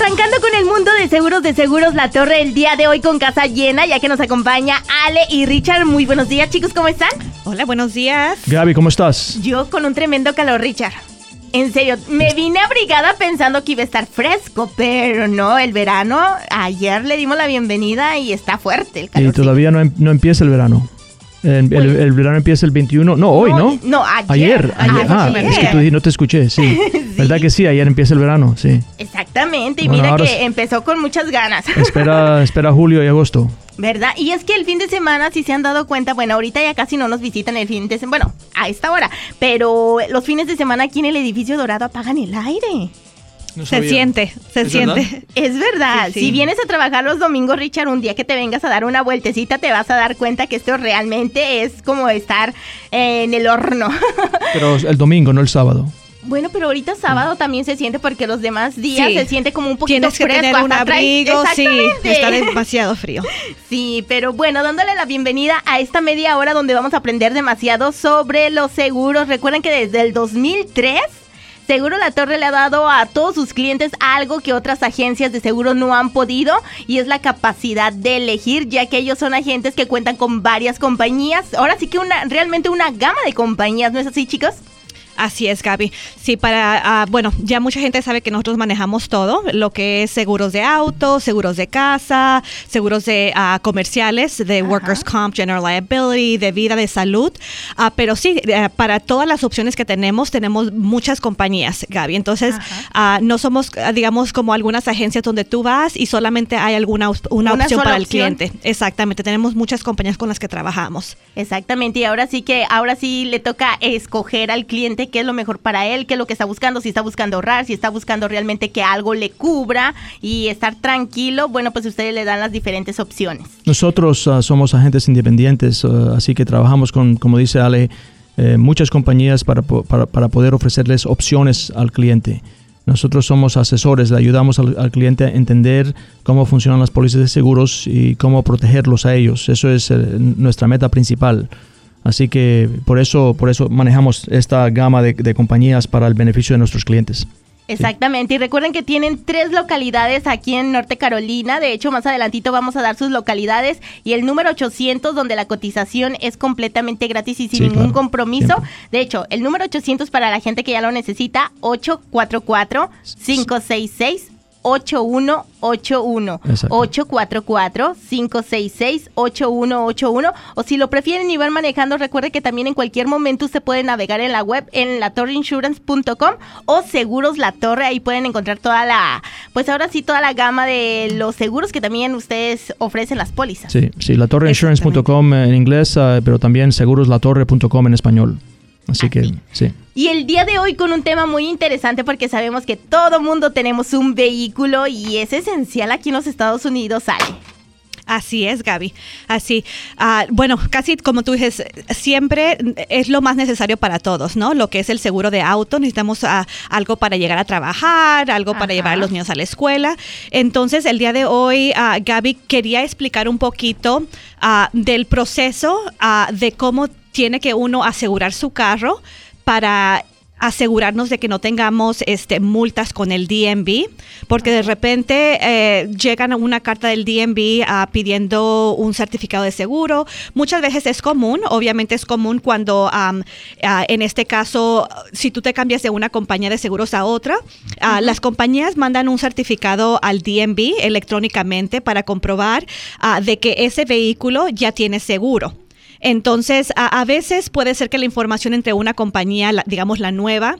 arrancando con el mundo de seguros de seguros La Torre el día de hoy con casa llena, ya que nos acompaña Ale y Richard. Muy buenos días, chicos, ¿cómo están? Hola, buenos días. Gaby, ¿cómo estás? Yo con un tremendo calor, Richard. En serio, me vine abrigada pensando que iba a estar fresco, pero no, el verano, ayer le dimos la bienvenida y está fuerte el calor. Y todavía no, em- no empieza el verano. El, el- el verano empieza el 21. No, hoy, ¿no? No, ayer. Ayer. ayer. Ah, Ayer. es que tú di- no te escuché, sí. ¿Verdad que sí? Ayer empieza el verano, sí. Exactamente, y Bueno, mira que empezó con muchas ganas. Espera, espera julio y agosto. ¿Verdad? Y es que el fin de semana, si se han dado cuenta, bueno, ahorita ya casi no nos visitan el fin de semana, bueno, a esta hora, pero los fines de semana aquí en el edificio dorado apagan el aire. Se siente, se ¿Es siente. verdad? Es verdad, Sí, sí. si vienes a trabajar los domingos, Richard, un día que te vengas a dar una vueltecita, te vas a dar cuenta que esto realmente es como estar eh, en el horno. Pero el domingo, no el sábado. bueno, pero ahorita sábado también se siente porque los demás días Sí. se siente como un poquito Tienes que fresco. tener un abrigo, sí, está demasiado frío. Sí, pero bueno, dándole la bienvenida a esta media hora donde vamos a aprender demasiado sobre los seguros. Recuerden que desde el 2003 Seguro La Torre le ha dado a todos sus clientes algo que otras agencias de seguro no han podido y es la capacidad de elegir, ya que ellos son agentes que cuentan con varias compañías. Ahora sí que una realmente una gama de compañías, ¿no es así, chicos? Así es, Gaby. Sí, para, ah, bueno, ya mucha gente sabe que nosotros manejamos todo, lo que es seguros de auto, seguros de casa, seguros de ah, comerciales, de workers comp, general liability, de vida, de salud. Ah, pero sí, eh, para todas las opciones que tenemos, tenemos muchas compañías, Gaby. Entonces, no somos, digamos, como algunas agencias donde tú vas y solamente hay alguna una, Una opción para el opción. cliente. Exactamente, tenemos muchas compañías con las que trabajamos. Exactamente, y ahora sí que ahora sí le toca escoger al cliente qué es lo mejor para él, qué es lo que está buscando, si está buscando ahorrar, si está buscando realmente que algo le cubra y estar tranquilo, bueno, pues ustedes le dan las diferentes opciones. Nosotros ah, somos agentes independientes, ah, así que trabajamos con, como dice Ale, eh, muchas compañías para, para, poder ofrecerles opciones al cliente. Nosotros somos asesores, le ayudamos al, al cliente a entender cómo funcionan las pólizas de seguros y cómo protegerlos a ellos. Eso es eh, nuestra meta principal. Así que por eso, por eso manejamos esta gama de, de compañías para el beneficio de nuestros clientes. Exactamente, y recuerden que tienen tres localidades aquí en Norte Carolina, de hecho más adelantito vamos a dar sus localidades y el número 800 donde la cotización es completamente gratis y sin Sí, ningún claro, compromiso. siempre. De hecho, el número 800 para la gente que ya lo necesita, 844 566 8181 Exacto. 844-566-8181 o si lo prefieren y van manejando, recuerde que también en cualquier momento usted puede navegar en la web en latorreinsurance.com o Seguros La Torre, ahí pueden encontrar toda la, pues ahora sí toda la gama de los seguros que también ustedes ofrecen las pólizas. Sí, sí, latorreinsurance.com en inglés, ah, pero también seguroslatorre.com en español. Así que, sí. Y el día de hoy con un tema muy interesante porque sabemos que todo mundo tenemos un vehículo y es esencial aquí en los Estados Unidos, Ale. Así es, Gaby. Así. Ah, bueno, casi como tú dices, siempre es lo más necesario para todos, ¿no? Lo que es el seguro de auto. Necesitamos ah, algo para llegar a trabajar, algo para llevar a los niños a la escuela. Entonces, el día de hoy, ah, Gaby, quería explicar un poquito del proceso de cómo tiene que uno asegurar su carro para asegurarnos de que no tengamos este, multas con el DMV, porque de repente eh, llegan una carta del DMV ah, pidiendo un certificado de seguro. Muchas veces es común, obviamente es común cuando am, ah, en este caso, si tú te cambias de una compañía de seguros a otra, ah, las compañías mandan un certificado al DMV electrónicamente para comprobar de que ese vehículo ya tiene seguro. Entonces, a, a veces puede ser que la información entre una compañía, la- digamos la nueva,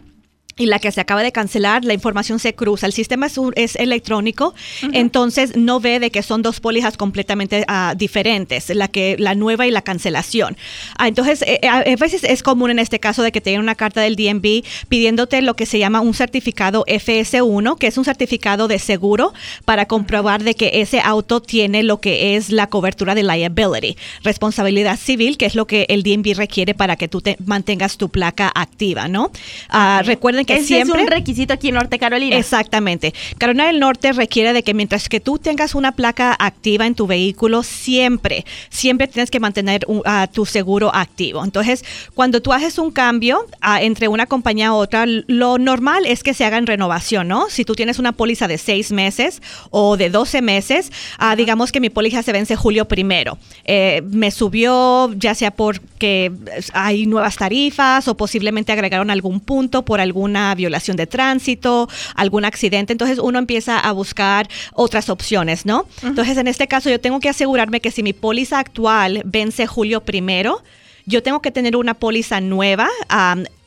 y la que se acaba de cancelar, la información se cruza. El sistema es, un- es electrónico, entonces no ve de que son dos pólizas completamente ah, diferentes, la que la nueva y la cancelación. Ah, entonces, eh, a, a veces es común en este caso de que te den una carta del DMV pidiéndote lo que se llama un certificado FS1, que es un certificado de seguro para comprobar de que ese auto tiene lo que es la cobertura de liability, responsabilidad civil, que es lo que el DMV requiere para que tú te mantengas tu placa activa, ¿no? Ah, recuerden que Ese siempre... es un requisito aquí en Norte Carolina. Exactamente. Carolina del Norte requiere de que mientras que tú tengas una placa activa en tu vehículo, siempre, siempre tienes que mantener un- ah, tu seguro activo. Entonces, cuando tú haces un cambio ah, entre una compañía a otra, lo normal es que se haga en renovación, ¿no? Si tú tienes una póliza de seis meses o de 12 meses, ah, digamos que mi póliza se vence julio primero. Eh, me subió ya sea porque hay nuevas tarifas o posiblemente agregaron algún punto por alguna violación de tránsito, algún accidente. Entonces uno empieza a buscar otras opciones, ¿no? Entonces en este caso yo tengo que asegurarme que si mi póliza actual vence julio primero, yo tengo que tener una póliza nueva.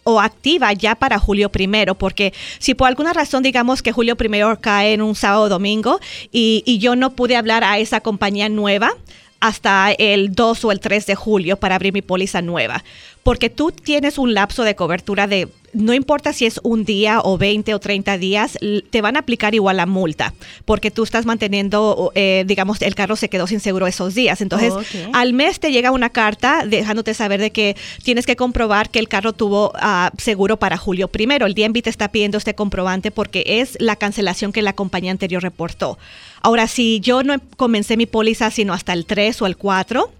o activa ya para julio primero, porque si por alguna razón digamos que julio primero cae en un sábado o domingo y, y yo no pude hablar a esa compañía nueva, hasta el 2 o el 3 de julio para abrir mi póliza nueva. Porque tú tienes un lapso de cobertura de, no importa si es un día o 20 o 30 días, te van a aplicar igual la multa, porque tú estás manteniendo, eh, digamos, el carro se quedó sin seguro esos días. Entonces, al mes te llega una carta dejándote saber de que tienes que comprobar que el carro tuvo ah, seguro para julio primero. El DMV te está pidiendo este comprobante porque es la cancelación que la compañía anterior reportó. Ahora, si yo no comencé mi póliza sino hasta el 3 o el 4,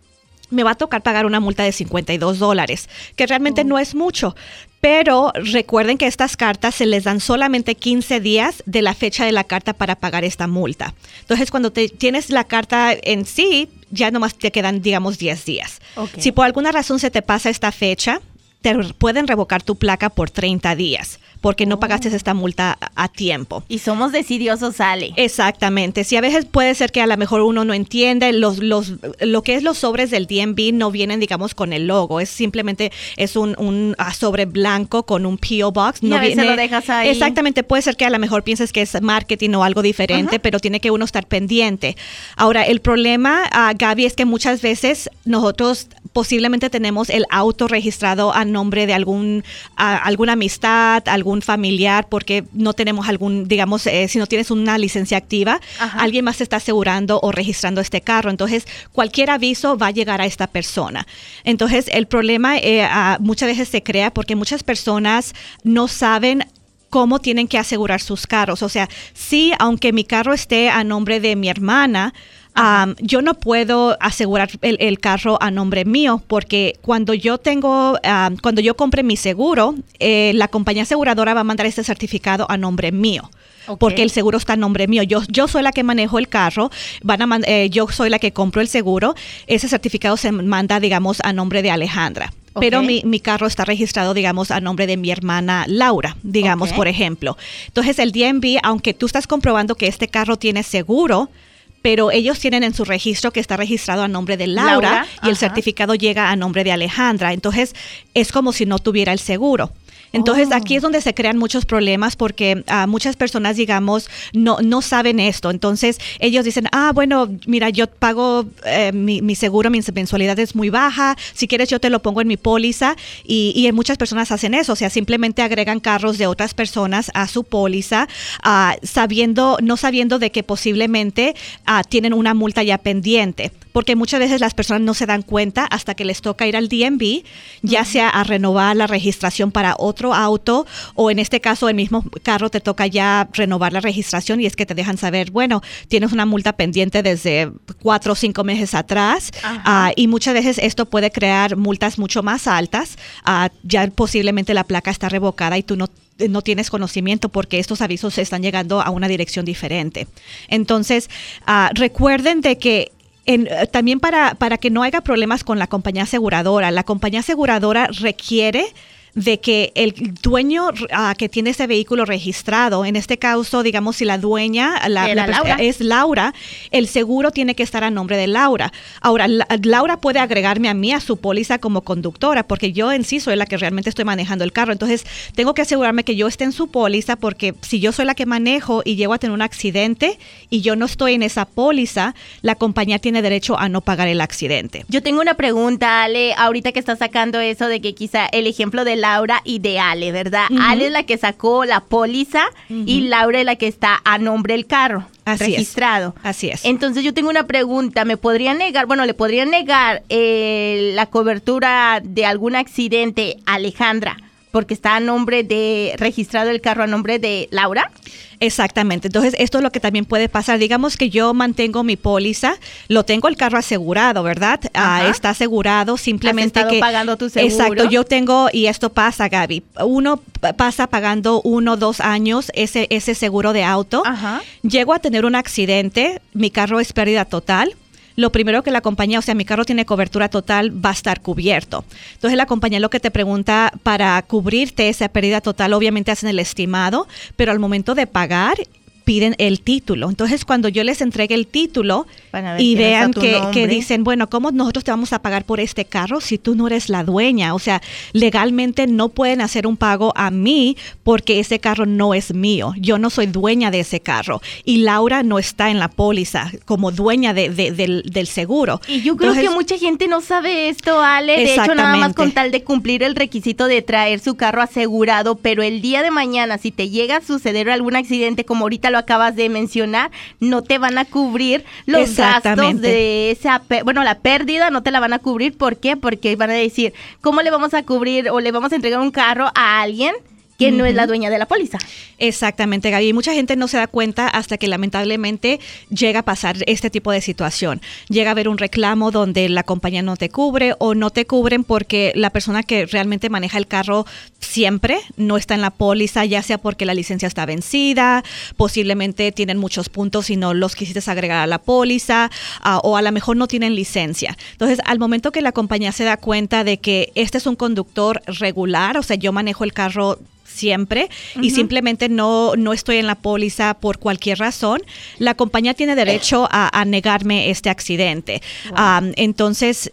me va a tocar pagar una multa de 52 dólares, que realmente no es mucho. Pero recuerden que estas cartas se les dan solamente 15 días de la fecha de la carta para pagar esta multa. Entonces, cuando te, tienes la carta en sí, ya nomás te quedan, digamos, 10 días. Si por alguna razón se te pasa esta fecha, te pueden revocar tu placa por 30 días porque no pagaste esta multa a- tiempo. Y somos decidiosos, Ale. Exactamente. Sí, a veces puede ser que a lo mejor uno no entiende los, los, lo que es los sobres del DMV no vienen, digamos, con el logo. Es simplemente es un, un ah, sobre blanco con un PO box. Y No a veces lo dejas ahí. Exactamente. Puede ser que a lo mejor pienses que es marketing o algo diferente, pero tiene que uno estar pendiente. Ahora, el problema, ah, Gaby, es que muchas veces nosotros posiblemente tenemos el auto registrado a nombre de algún a- alguna amistad, algún familiar, porque no tenemos algún, digamos, eh, si no tienes una licencia activa, Ajá. alguien más está asegurando o registrando este carro. Entonces, cualquier aviso va a llegar a esta persona. Entonces, el problema eh, muchas veces se crea porque muchas personas no saben cómo tienen que asegurar sus carros. O sea, sí, aunque mi carro esté a nombre de mi hermana, am, yo no puedo asegurar el, el carro a nombre mío porque cuando yo tengo, am, cuando yo compre mi seguro, eh, la compañía aseguradora va a mandar este certificado a nombre mío. Porque el seguro está a nombre mío. Yo, yo soy la que manejo el carro, van a man- eh, yo soy la que compro el seguro. Ese certificado se manda, digamos, a nombre de Alejandra. Pero mi, mi carro está registrado, digamos, a nombre de mi hermana Laura, digamos, por ejemplo. Entonces, el DMV, aunque tú estás comprobando que este carro tiene seguro, pero ellos tienen en su registro que está registrado a nombre de Laura, Laura, y el ajá. certificado llega a nombre de Alejandra. Entonces, es como si no tuviera el seguro. Entonces, Oh. aquí es donde se crean muchos problemas porque ah, muchas personas, digamos, no, no saben esto. Entonces, ellos dicen, ah, bueno, mira, yo pago eh, mi, mi seguro, mi mensualidad es muy baja, si quieres yo te lo pongo en mi póliza y, y muchas personas hacen eso, o sea, simplemente agregan carros de otras personas a su póliza, ah, sabiendo, no sabiendo de que posiblemente ah, tienen una multa ya pendiente. Porque muchas veces las personas no se dan cuenta hasta que les toca ir al DMV, ya sea a renovar la registración para otro auto o en este caso el mismo carro te toca ya renovar la registración y es que te dejan saber, bueno, tienes una multa pendiente desde cuatro o cinco meses atrás ah, y muchas veces esto puede crear multas mucho más altas. ah, ya posiblemente la placa está revocada y tú no no tienes conocimiento porque estos avisos están llegando a una dirección diferente. Entonces, ah, recuerden de que en- eh, también para, para que no haya problemas con la compañía aseguradora, la compañía aseguradora requiere de que el dueño ah, que tiene ese vehículo registrado, en este caso, digamos, si la dueña la, Laura. es Laura, el seguro tiene que estar a nombre de Laura. Ahora, la- Laura puede agregarme a mí a su póliza como conductora, porque yo en sí soy la que realmente estoy manejando el carro. Entonces, tengo que asegurarme que yo esté en su póliza, porque si yo soy la que manejo y llego a tener un accidente y yo no estoy en esa póliza, la compañía tiene derecho a no pagar el accidente. Yo tengo una pregunta, Ale, ahorita que estás sacando eso de que quizá el ejemplo de Laura y de Ale, ¿verdad? Ale es la que sacó la póliza y Laura es la que está a nombre del carro Así es. registrado. Así es. Entonces yo tengo una pregunta, ¿me podrían negar, bueno, le podrían negar eh, la cobertura de algún accidente a Alejandra porque está a nombre de, registrado el carro a nombre de Laura. Exactamente. Entonces, esto es lo que también puede pasar. Digamos que yo mantengo mi póliza, lo tengo el carro asegurado, ¿verdad? Ah, está asegurado, simplemente Has que pagando tu seguro. Exacto, yo tengo y esto pasa, Gaby. Uno pasa pagando uno, dos años ese ese seguro de auto. Ajá. Llego a tener un accidente, mi carro es pérdida total. Lo primero que la compañía, o sea, mi carro tiene cobertura total, va a estar cubierto. Entonces la compañía lo que te pregunta para cubrirte esa pérdida total, obviamente hacen el estimado, pero al momento de pagar piden el título. Entonces cuando yo les entregue el título Van a ver y vean que, que dicen, bueno, ¿cómo nosotros te vamos a pagar por este carro si tú no eres la dueña? O sea, legalmente no pueden hacer un pago a mí porque ese carro no es mío. Yo no soy dueña de ese carro. Y Laura no está en la póliza como dueña de- de- del, del seguro. Y yo creo Entonces, que mucha gente no sabe esto, Ale. De hecho, nada más con tal de cumplir el requisito de traer su carro asegurado, pero el día de mañana, si te llega a suceder algún accidente, como ahorita lo acabas de mencionar, no te van a cubrir los gastos de esa, bueno, la pérdida no te la van a cubrir. ¿Por qué? Porque van a decir, ¿cómo le vamos a cubrir o le vamos a entregar un carro a alguien que no es la dueña de la póliza? Exactamente, Gaby. Y mucha gente no se da cuenta hasta que lamentablemente llega a pasar este tipo de situación. Llega a haber un reclamo donde la compañía no te cubre o no te cubren porque la persona que realmente maneja el carro siempre no está en la póliza, ya sea porque la licencia está vencida, posiblemente tienen muchos puntos y no los quisiste agregar a la póliza, ah, o a lo mejor no tienen licencia. Entonces, al momento que la compañía se da cuenta de que este es un conductor regular, o sea, yo manejo el carro siempre y simplemente no, no estoy en la póliza por cualquier razón, la compañía tiene derecho a, a negarme este accidente. Entonces,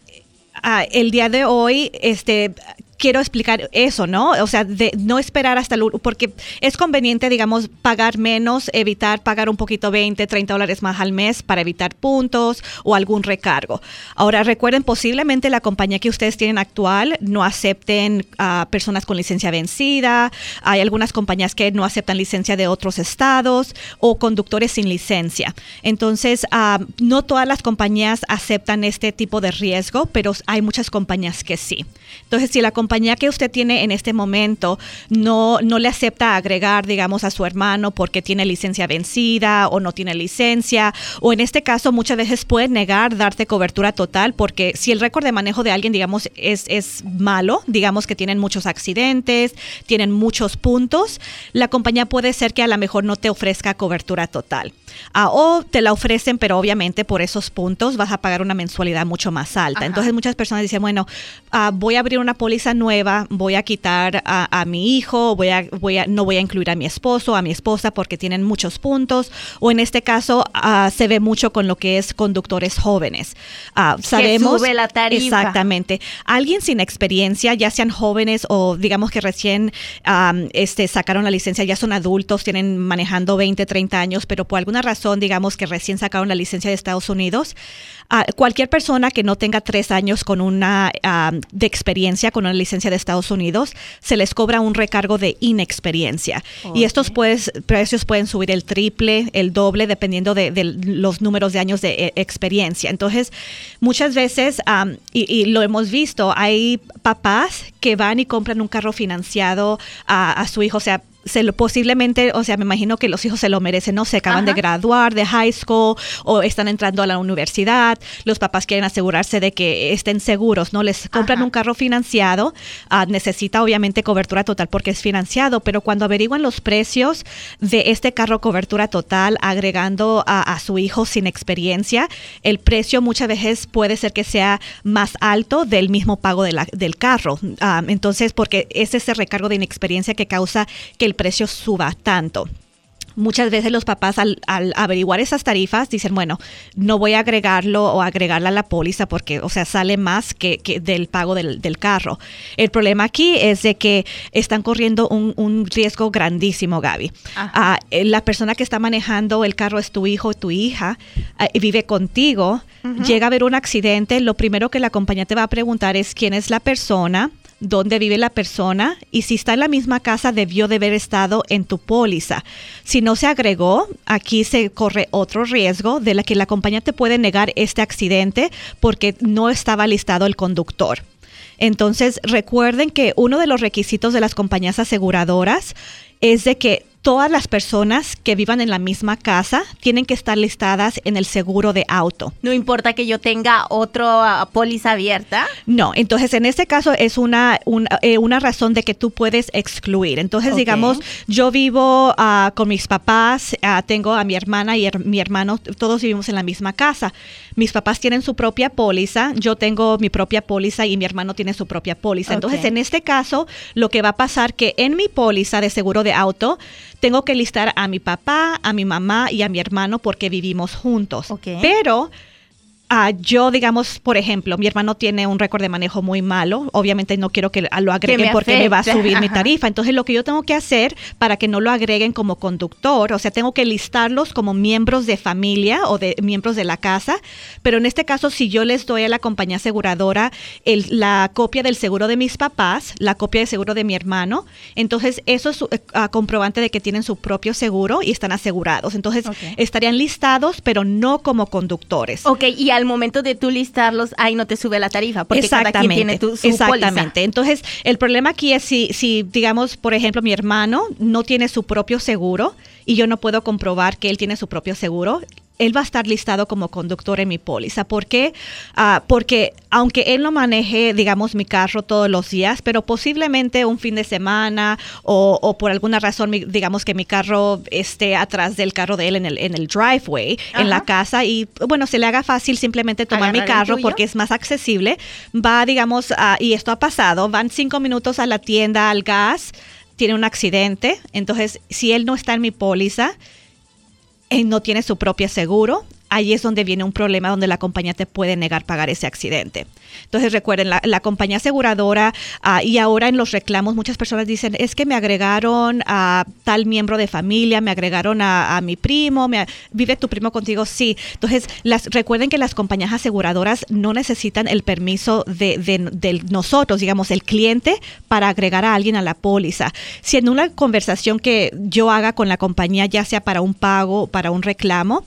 ah, el día de hoy, este quiero explicar eso, ¿no? O sea, de no esperar hasta el, porque es conveniente, digamos, pagar menos, evitar pagar un poquito 20, 30 dólares más al mes para evitar puntos o algún recargo. Ahora, recuerden, posiblemente la compañía que ustedes tienen actual no acepten a personas con licencia vencida, hay algunas compañías que no aceptan licencia de otros estados o conductores sin licencia. Entonces, ah, no todas las compañías aceptan este tipo de riesgo, pero hay muchas compañías que sí. Entonces, si la compañía que usted tiene en este momento no, no le acepta agregar, digamos, a su hermano porque tiene licencia vencida o no tiene licencia, o en este caso muchas veces puede negar darte cobertura total porque si el récord de manejo de alguien, digamos, es, es malo, digamos que tienen muchos accidentes, tienen muchos puntos, la compañía puede ser que a lo mejor no te ofrezca cobertura total. Ah, o te la ofrecen, pero obviamente por esos puntos vas a pagar una mensualidad mucho más alta. Ajá. Entonces muchas personas dicen, bueno, ah, voy a abrir una póliza nueva, voy a quitar a, a mi hijo, voy a, voy a, no voy a incluir a mi esposo, a mi esposa porque tienen muchos puntos, o en este caso ah, se ve mucho con lo que es conductores jóvenes. Ah, sabemos sube la tarifa. Exactamente. Alguien sin experiencia, ya sean jóvenes o digamos que recién este, sacaron la licencia, ya son adultos, tienen manejando 20, 30 años, pero por alguna razón, digamos que recién sacaron la licencia de Estados Unidos, ah, cualquier persona que no tenga tres años con una am, de experiencia, con una licencia de Estados Unidos, se les cobra un recargo de inexperiencia. Y estos pues, precios pueden subir el triple, el doble, dependiendo de, de los números de años de eh, experiencia. Entonces, muchas veces, am, y, y lo hemos visto, hay papás que van y compran un carro financiado a, a su hijo, o sea, se lo, posiblemente, o sea, me imagino que los hijos se lo merecen, no se acaban de graduar de high school o están entrando a la universidad, los papás quieren asegurarse de que estén seguros, ¿no? Les compran Ajá. un carro financiado, ah, necesita obviamente cobertura total porque es financiado, pero cuando averiguan los precios de este carro cobertura total, agregando a, a su hijo sin experiencia, el precio muchas veces puede ser que sea más alto del mismo pago de la- del carro. Ah, entonces, porque es ese recargo de inexperiencia que causa que el precio suba tanto. Muchas veces los papás al, al averiguar esas tarifas dicen, bueno, no voy a agregarlo o agregarla a la póliza porque, o sea, sale más que, que del pago del, del carro. El problema aquí es de que están corriendo un, un riesgo grandísimo, Gaby. Ah, eh, la persona que está manejando el carro es tu hijo o tu hija, ah, y vive contigo, llega a haber un accidente, lo primero que la compañía te va a preguntar es quién es la persona, dónde vive la persona y si está en la misma casa debió de haber estado en tu póliza. Si no se agregó, aquí se corre otro riesgo de la que la compañía te puede negar este accidente porque no estaba listado el conductor. Entonces, recuerden que uno de los requisitos de las compañías aseguradoras es de que todas las personas que vivan en la misma casa tienen que estar listadas en el seguro de auto. No importa que yo tenga otra póliza abierta. No, entonces en este caso es una, eh, una, razón de que tú puedes excluir. Entonces, digamos, yo vivo ah, con mis papás, ah, tengo a mi hermana y mi hermano, todos vivimos en la misma casa. Mis papás tienen su propia póliza, yo tengo mi propia póliza y mi hermano tiene su propia póliza. Entonces, en este caso, lo que va a pasar que en mi póliza de seguro de auto, tengo que listar a mi papá, a mi mamá y a mi hermano porque vivimos juntos. Pero Ah, yo, digamos, por ejemplo, mi hermano tiene un récord de manejo muy malo. Obviamente no quiero que lo agreguen porque me va a subir mi tarifa. Entonces, lo que yo tengo que hacer para que no lo agreguen como conductor, o sea, tengo que listarlos como miembros de familia o de miembros de la casa. Pero en este caso, si yo les doy a la compañía aseguradora la copia del seguro de mis papás, la copia de seguro de mi hermano, entonces eso es eh, comprobante de que tienen su propio seguro y están asegurados. Entonces, estarían listados, pero no como conductores. Ok, y al momento de tú listarlos, ahí no te sube la tarifa, porque cada quien tiene tu, su Exactamente. Entonces, el problema aquí es si, si, digamos, por ejemplo, mi hermano no tiene su propio seguro y yo no puedo comprobar que él tiene su propio seguro, él va a estar listado como conductor en mi póliza. ¿Por qué? Ah, porque aunque él no maneje, digamos, mi carro todos los días, pero posiblemente un fin de semana o, por alguna razón, digamos que mi carro esté atrás del carro de él en el, en el driveway, en la casa, y bueno, se le haga fácil simplemente tomar mi carro porque es más accesible, va, digamos, y esto ha pasado, van cinco minutos a la tienda, al gas, tiene un accidente, entonces si él no está en mi póliza, no tiene su propio seguro, ahí es donde viene un problema donde la compañía te puede negar pagar ese accidente. Entonces recuerden, la, compañía aseguradora ah, y ahora en los reclamos muchas personas dicen, es que me agregaron a tal miembro de familia, me agregaron a, mi primo, me, vive tu primo contigo, sí. Entonces recuerden que las compañías aseguradoras no necesitan el permiso de, de nosotros, digamos, el cliente, para agregar a alguien a la póliza. Si en una conversación que yo haga con la compañía, ya sea para un pago para un reclamo,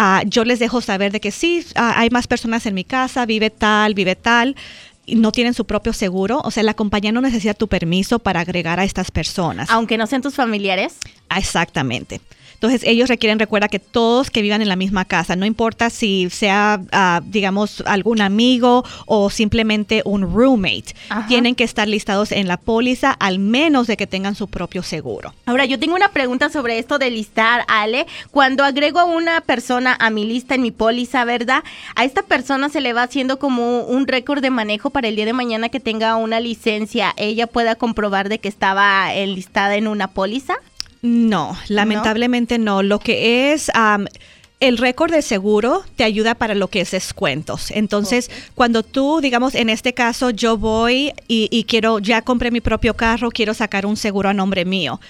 Ah, yo les dejo saber de que sí, ah, hay más personas en mi casa, vive tal, vive tal, no tienen su propio seguro. O sea, la compañía no necesita tu permiso para agregar a estas personas. Aunque no sean tus familiares. Ah, exactamente. Entonces, ellos requieren, recuerda que todos que vivan en la misma casa, no importa si sea, ah, digamos, algún amigo o simplemente un roommate, tienen que estar listados en la póliza al menos de que tengan su propio seguro. Ahora, yo tengo una pregunta sobre esto de listar, Ale. Cuando agrego a una persona a mi lista en mi póliza, ¿verdad? A esta persona se le va haciendo como un récord de manejo para el día de mañana que tenga una licencia, ella pueda comprobar de que estaba enlistada en una póliza. No, lamentablemente no. Lo que es... el récord de seguro te ayuda para lo que es descuentos. Entonces, cuando tú, digamos, en este caso, yo voy y, quiero, ya compré mi propio carro, quiero sacar un seguro a nombre mío.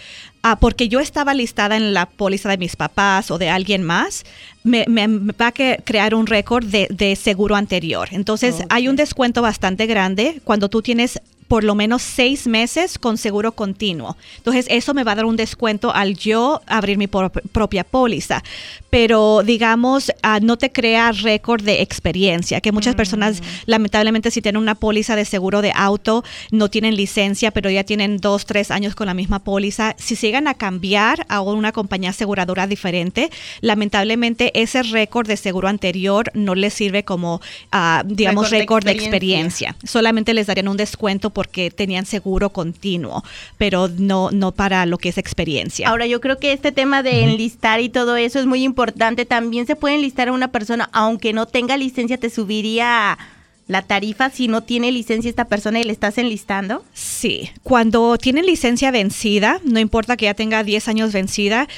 Ah, porque yo estaba listada en la póliza de mis papás o de alguien más, me, va a crear un récord de, seguro anterior. Entonces, hay un descuento bastante grande cuando tú tienes por lo menos seis meses con seguro continuo. Entonces, eso me va a dar un descuento al yo abrir mi propia póliza. Pero, digamos, ah, no te crea récord de experiencia, que muchas personas, mm. lamentablemente, si tienen una póliza de seguro de auto, no tienen licencia, pero ya tienen dos, tres años con la misma póliza. Si llegan a cambiar a una compañía aseguradora diferente, lamentablemente ese récord de seguro anterior no les sirve como, ah, digamos, récord de experiencia. Solamente les darían un descuento porque tenían seguro continuo, pero no, no para lo que es experiencia. Ahora, yo creo que este tema de enlistar y todo eso es muy importante. También se puede enlistar a una persona, aunque no tenga licencia, te subiría la tarifa si no tiene licencia esta persona y le estás enlistando? Sí, cuando tiene licencia vencida, no importa que ya tenga 10 años vencida,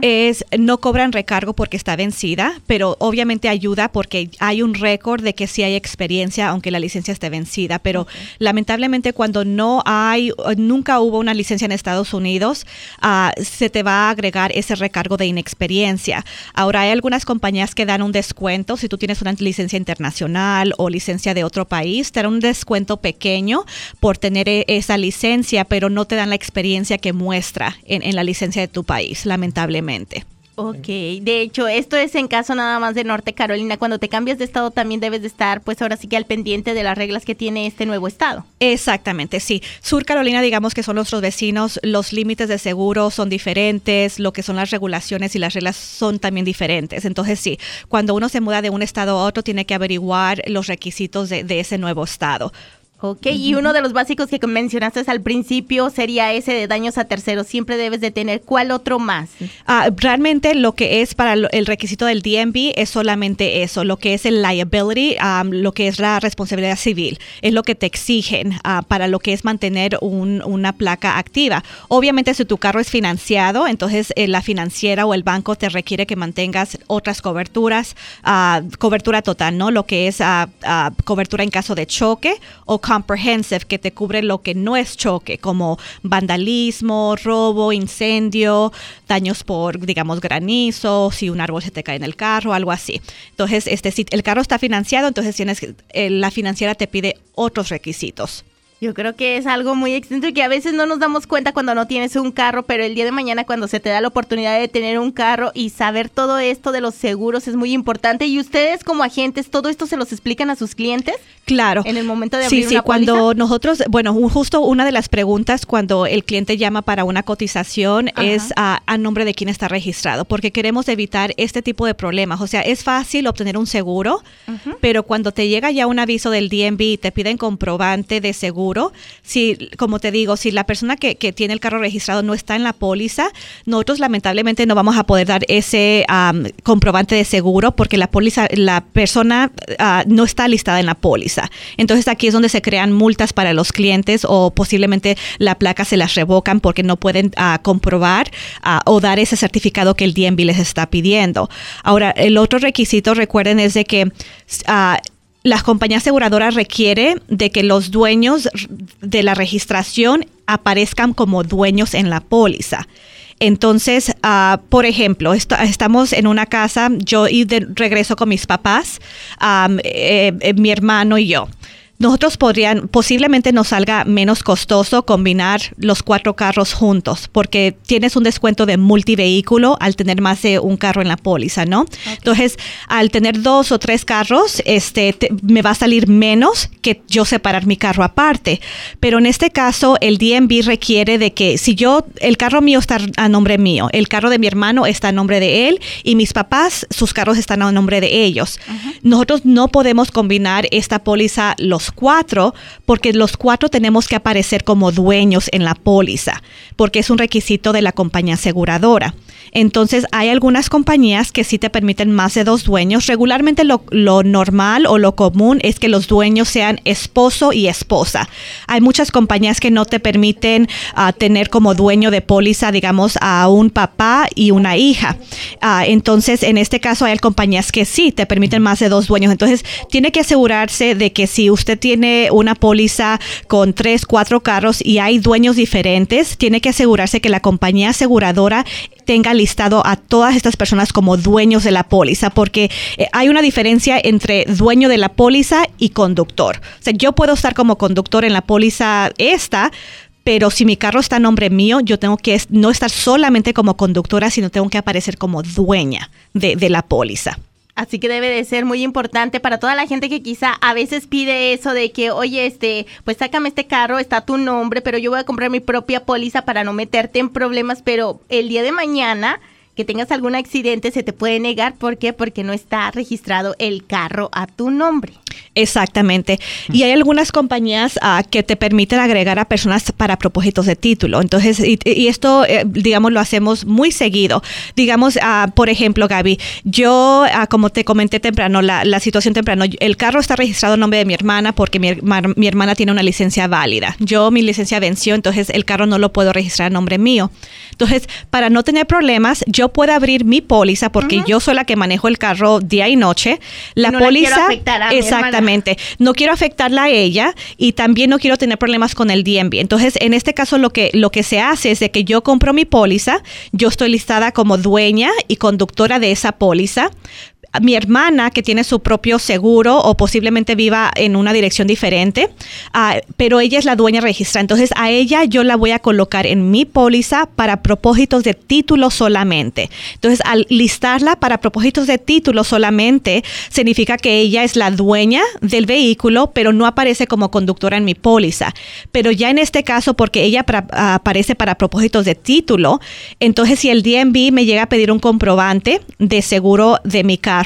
es no cobran recargo porque está vencida, pero obviamente ayuda porque hay un récord de que sí hay experiencia aunque la licencia esté vencida, pero lamentablemente cuando no hay, nunca hubo una licencia en Estados Unidos, uh, se te va a agregar ese recargo de inexperiencia. Ahora hay algunas compañías que dan un descuento si tú tienes una licencia internacional o licencia de otro país, te dan un descuento pequeño por tener e, esa licencia, pero no te dan la experiencia que muestra en, la licencia de tu país, lamentablemente. Ok, de hecho, esto es en caso nada más de Norte Carolina. Cuando te cambias de estado también debes de estar, pues ahora sí que al pendiente de las reglas que tiene este nuevo estado. Exactamente, sí. Sur Carolina, digamos que son nuestros vecinos, los límites de seguro son diferentes, lo que son las regulaciones y las reglas son también diferentes. Entonces, sí, cuando uno se muda de un estado a otro, tiene que averiguar los requisitos de, de ese nuevo estado. Ok, y uno de los básicos que mencionaste al principio sería ese de daños a terceros. Siempre debes de tener. ¿Cuál otro más? Ah, realmente lo que es para el requisito del DMV es solamente eso. Lo que es el liability, lo que es la responsabilidad civil, es lo que te exigen ah, para lo que es mantener una placa activa. Obviamente si tu carro es financiado, entonces eh, la financiera o el banco te requiere que mantengas otras coberturas, ah, cobertura total, ¿no? Lo que es cobertura en caso de choque o comprehensive que te cubre lo que no es choque, como vandalismo, robo, incendio, daños por, digamos, granizo, si un árbol se te cae en el carro, algo así. Entonces, este, si el carro está financiado, entonces tienes, eh, la financiera te pide otros requisitos. Yo creo que es algo muy extenso y que a veces no nos damos cuenta cuando no tienes un carro, pero el día de mañana cuando se te da la oportunidad de tener un carro y saber todo esto de los seguros es muy importante. ¿Y ustedes como agentes todo esto se los explican a sus clientes? Claro. En el momento de abrir sí, sí, cuando nosotros, bueno, justo una de las preguntas cuando el cliente llama para una cotización es a, nombre de quién está registrado, porque queremos evitar este tipo de problemas. O sea, es fácil obtener un seguro, pero cuando te llega ya un aviso del DMV y te piden comprobante de seguro, si, como te digo, si la persona que, tiene el carro registrado no está en la póliza, nosotros lamentablemente no vamos a poder dar ese comprobante de seguro porque la póliza, la persona ah, no está listada en la póliza. Entonces aquí es donde se crean multas para los clientes o posiblemente la placa se las revocan porque no pueden ah, comprobar ah, o dar ese certificado que el DMV les está pidiendo. Ahora, el otro requisito, recuerden, es de que la compañía aseguradora requiere de que los dueños de la registración aparezcan como dueños en la póliza. Entonces, ah, por ejemplo, estamos en una casa, yo y de regreso con mis papás, eh, eh, mi hermano y yo nosotros podrían, posiblemente nos salga menos costoso combinar los cuatro carros juntos, porque tienes un descuento de multivehículo al tener más de un carro en la póliza, ¿no? Entonces, al tener dos o tres carros, este, me va a salir menos que yo separar mi carro aparte. Pero en este caso, el DMV requiere de que si yo, el carro mío está a nombre mío, el carro de mi hermano está a nombre de él y mis papás, sus carros están a nombre de ellos. Nosotros no podemos combinar esta póliza los cuatro, porque los cuatro tenemos que aparecer como dueños en la póliza, porque es un requisito de la compañía aseguradora. Entonces, hay algunas compañías que sí te permiten más de dos dueños. Regularmente lo, normal o lo común es que los dueños sean esposo y esposa. Hay muchas compañías que no te permiten ah, tener como dueño de póliza, digamos, a un papá y una hija. Ah, entonces, en este caso, hay compañías que sí te permiten más de dos dueños. Entonces, tiene que asegurarse de que si usted tiene una póliza con tres, cuatro carros y hay dueños diferentes, tiene que asegurarse que la compañía aseguradora tenga listado a todas estas personas como dueños de la póliza, porque eh, hay una diferencia entre dueño de la póliza y conductor. O sea, yo puedo estar como conductor en la póliza esta, pero si mi carro está a nombre mío, yo tengo que no estar solamente como conductora, sino tengo que aparecer como dueña de, de la póliza. Así que debe de ser muy importante para toda la gente que quizá a veces pide eso de que, oye, este, pues sácame este carro, está tu nombre, pero yo voy a comprar mi propia póliza para no meterte en problemas, pero el día de mañana que tengas algún accidente se te puede negar. ¿Por qué? Porque no está registrado el carro a tu nombre. Exactamente. Y hay algunas compañías ah, que te permiten agregar a personas para propósitos de título. Entonces, y, esto, eh, digamos, lo hacemos muy seguido. Digamos, uh, por ejemplo, Gaby, yo, uh, como te comenté temprano, la, la, situación temprano, el carro está registrado en nombre de mi hermana porque mi, mi, hermana tiene una licencia válida. Yo, mi licencia venció, entonces el carro no lo puedo registrar en nombre mío. Entonces, para no tener problemas, yo puedo abrir mi póliza porque yo soy la que manejo el carro día y noche. La póliza, exactamente, no quiero afectarla a ella y también no quiero tener problemas con el DMV. Entonces, en este caso lo que lo que se hace es de que yo compro mi póliza, yo estoy listada como dueña y conductora de esa póliza, mi hermana que tiene su propio seguro o posiblemente viva en una dirección diferente, ah, pero ella es la dueña registrada. Entonces a ella yo la voy a colocar en mi póliza para propósitos de título solamente. Entonces al listarla para propósitos de título solamente significa que ella es la dueña del vehículo, pero no aparece como conductora en mi póliza. Pero ya en este caso, porque ella aparece para propósitos de título, entonces si el DMV me llega a pedir un comprobante de seguro de mi carro,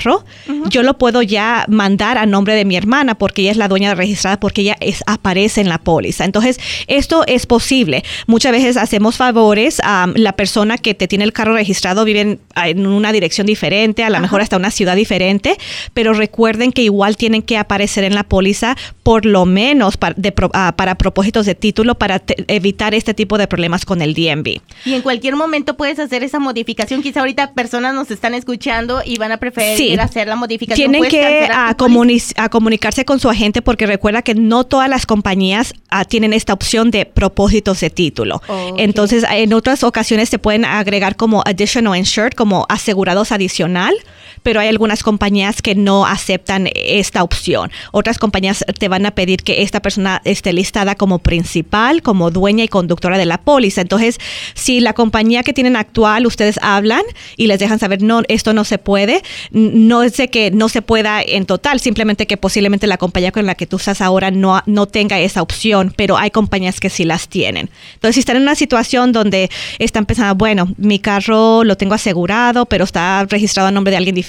yo lo puedo ya mandar a nombre de mi hermana porque ella es la dueña registrada, porque ella es, aparece en la póliza. Entonces, esto es posible. Muchas veces hacemos favores a la persona que te tiene el carro registrado, vive en, una dirección diferente, a lo mejor hasta una ciudad diferente, pero recuerden que igual tienen que aparecer en la póliza por lo menos para, ah, para propósitos de título para evitar este tipo de problemas con el DMV. Y en cualquier momento puedes hacer esa modificación. Quizá ahorita personas nos están escuchando y van a preferir hacer la modificación. Tienen que a, a, comunicarse con su agente porque recuerda que no todas las compañías ah, tienen esta opción de propósitos de título. Entonces, en otras ocasiones se pueden agregar como additional insured, como asegurados adicional pero hay algunas compañías que no aceptan esta opción. Otras compañías te van a pedir que esta persona esté listada como principal, como dueña y conductora de la póliza. Entonces, si la compañía que tienen actual, ustedes hablan y les dejan saber, no, esto no se puede, no es de que no se pueda en total, simplemente que posiblemente la compañía con la que tú estás ahora no, no tenga esa opción, pero hay compañías que sí las tienen. Entonces, si están en una situación donde están pensando, bueno, mi carro lo tengo asegurado, pero está registrado a nombre de alguien diferente,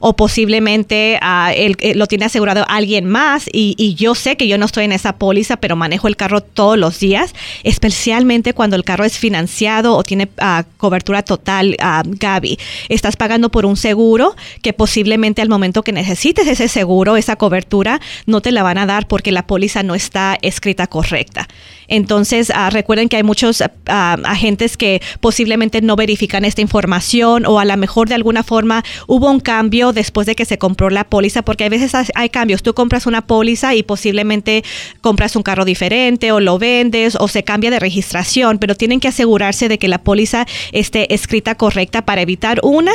o posiblemente uh, lo tiene asegurado alguien más y, yo sé que yo no estoy en esa póliza, pero manejo el carro todos los días, especialmente cuando el carro es financiado o tiene uh, cobertura total, uh, Gaby. Estás pagando por un seguro que posiblemente al momento que necesites ese seguro, esa cobertura, no te la van a dar porque la póliza no está escrita correcta. Entonces, recuerden que hay muchos agentes que posiblemente no verifican esta información o a lo mejor de alguna forma hubo un cambio después de que se compró la póliza, porque a veces hay cambios. Tú compras una póliza y posiblemente compras un carro diferente o lo vendes o se cambia de registración, pero tienen que asegurarse de que la póliza esté escrita correcta para evitar una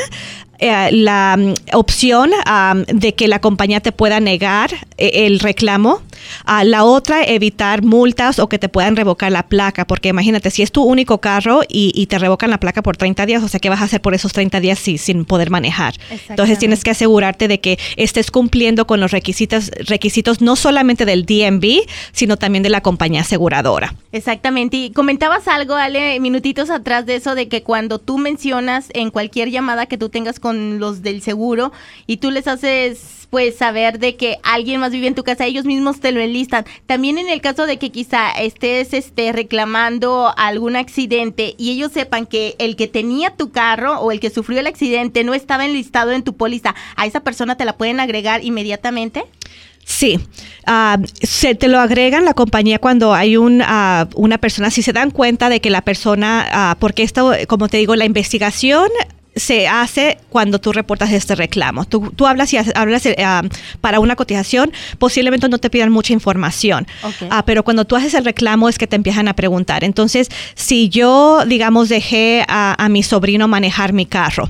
eh, la mm, opción de que la compañía te pueda negar eh, el reclamo. A la otra, evitar multas o que te puedan revocar la placa, porque imagínate, si es tu único carro y, te revocan la placa por 30 días, o sea, ¿qué vas a hacer por esos 30 días sin poder manejar? Entonces tienes que asegurarte de que estés cumpliendo con los requisitos, requisitos no solamente del DMV, sino también de la compañía aseguradora. Exactamente. Y comentabas algo, Ale, minutitos atrás de eso, de que cuando tú mencionas en cualquier llamada que tú tengas con los del seguro y tú les haces pues saber de que alguien más vive en tu casa, ellos mismos te lo enlistan. También en el caso de que quizá estés este reclamando algún accidente y ellos sepan que el que tenía tu carro o el que sufrió el accidente no estaba enlistado en tu póliza, a esa persona te la pueden agregar inmediatamente? Sí, ah, se te lo agregan la compañía cuando hay uh, una persona, si se dan cuenta de que la persona, uh, porque esto, como te digo, la investigación se hace cuando tú reportas este reclamo. Tú, tú hablas y hablas eh, ah, para una cotización, posiblemente no te pidan mucha información, ah, pero cuando tú haces el reclamo es que te empiezan a preguntar. Entonces, si yo, digamos, dejé a, mi sobrino manejar mi carro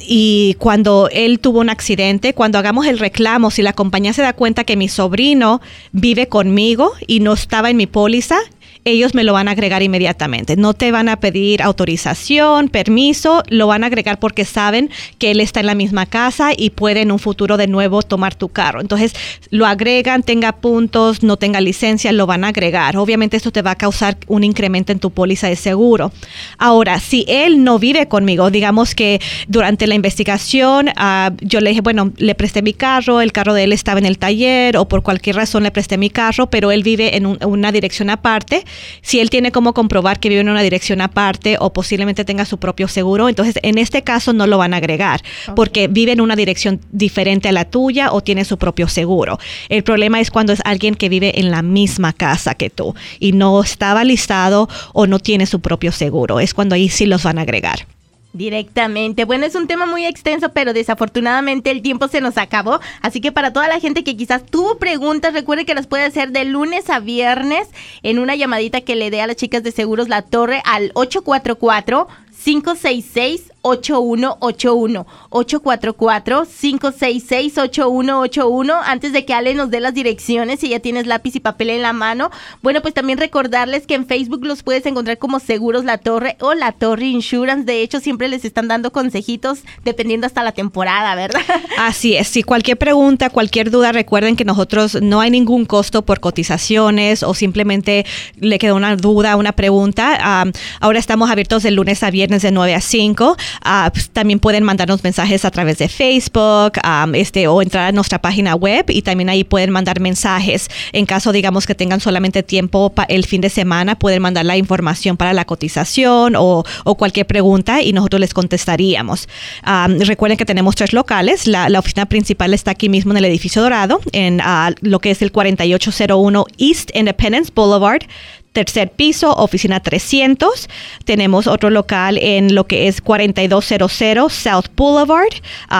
y cuando él tuvo un accidente, cuando hagamos el reclamo, si la compañía se da cuenta que mi sobrino vive conmigo y no estaba en mi póliza, ellos me lo van a agregar inmediatamente. No te van a pedir autorización, permiso, lo van a agregar porque saben que él está en la misma casa y puede en un futuro de nuevo tomar tu carro. Entonces lo agregan, tenga puntos, no tenga licencia, lo van a agregar. Obviamente esto te va a causar un incremento en tu póliza de seguro. Ahora, si él no vive conmigo, digamos que durante la investigación uh, yo le dije, bueno, le presté mi carro, el carro de él estaba en el taller o por cualquier razón le presté mi carro, pero él vive en una dirección aparte, si él tiene como comprobar que vive en una dirección aparte o posiblemente tenga su propio seguro, entonces en este caso no lo van a agregar porque vive en una dirección diferente a la tuya o tiene su propio seguro. El problema es cuando es alguien que vive en la misma casa que tú y no estaba listado o no tiene su propio seguro. Es cuando ahí sí los van a agregar. Directamente. Bueno, es un tema muy extenso, pero desafortunadamente el tiempo se nos acabó. Así que para toda la gente que quizás tuvo preguntas, recuerde que las puede hacer de lunes a viernes en una llamadita que le dé a las chicas de seguros La Torre al 844 566 8181 844-566-8181 antes de que Ale nos dé las direcciones si ya tienes lápiz y papel en la mano. Bueno, pues también recordarles que en Facebook los puedes encontrar como Seguros La Torre o La Torre Insurance. De hecho, siempre les están dando consejitos dependiendo hasta la temporada, ¿verdad? Así es. Si cualquier pregunta, cualquier duda, recuerden que nosotros no hay ningún costo por cotizaciones o simplemente le quedó una duda, una pregunta. ahora estamos abiertos de lunes a viernes de 9 a 5. Ah, pues, también pueden mandarnos mensajes a través de Facebook este, o entrar a nuestra página web y también ahí pueden mandar mensajes. En caso, digamos, que tengan solamente tiempo el fin de semana, pueden mandar la información para la cotización o, cualquier pregunta y nosotros les contestaríamos. recuerden que tenemos tres locales. La, oficina principal está aquí mismo en el edificio dorado, en ah, lo que es el 4801 East Independence Boulevard tercer piso, oficina 300. Tenemos otro local en lo que es 4200 South Boulevard,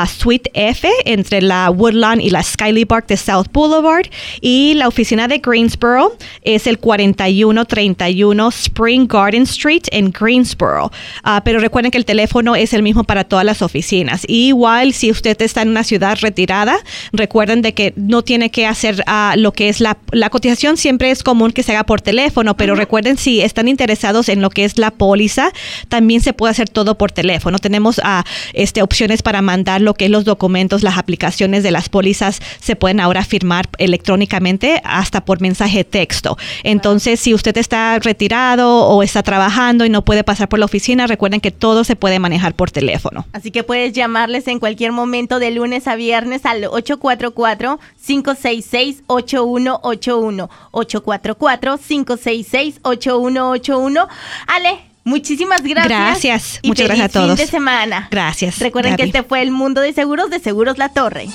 Suite F, entre la Woodland y la Skyly Park de South Boulevard. Y la oficina de Greensboro es el 4131 Spring Garden Street en Greensboro. Ah, pero recuerden que el teléfono es el mismo para todas las oficinas. igual, si usted está en una ciudad retirada, recuerden de que no tiene que hacer ah, lo que es la, la cotización, siempre es común que se haga por teléfono pero recuerden si están interesados en lo que es la póliza, también se puede hacer todo por teléfono. Tenemos uh, este, opciones para mandar lo que es los documentos, las aplicaciones de las pólizas se pueden ahora firmar electrónicamente hasta por mensaje texto. Entonces, si usted está retirado o está trabajando y no puede pasar por la oficina, recuerden que todo se puede manejar por teléfono. Así que puedes llamarles en cualquier momento de lunes a viernes al 844 566 8181 844 566 8181 Ale, muchísimas gracias. Gracias, muchas gracias a todos. fin de semana. Gracias. Recuerden que este fue el mundo de seguros de Seguros La Torre.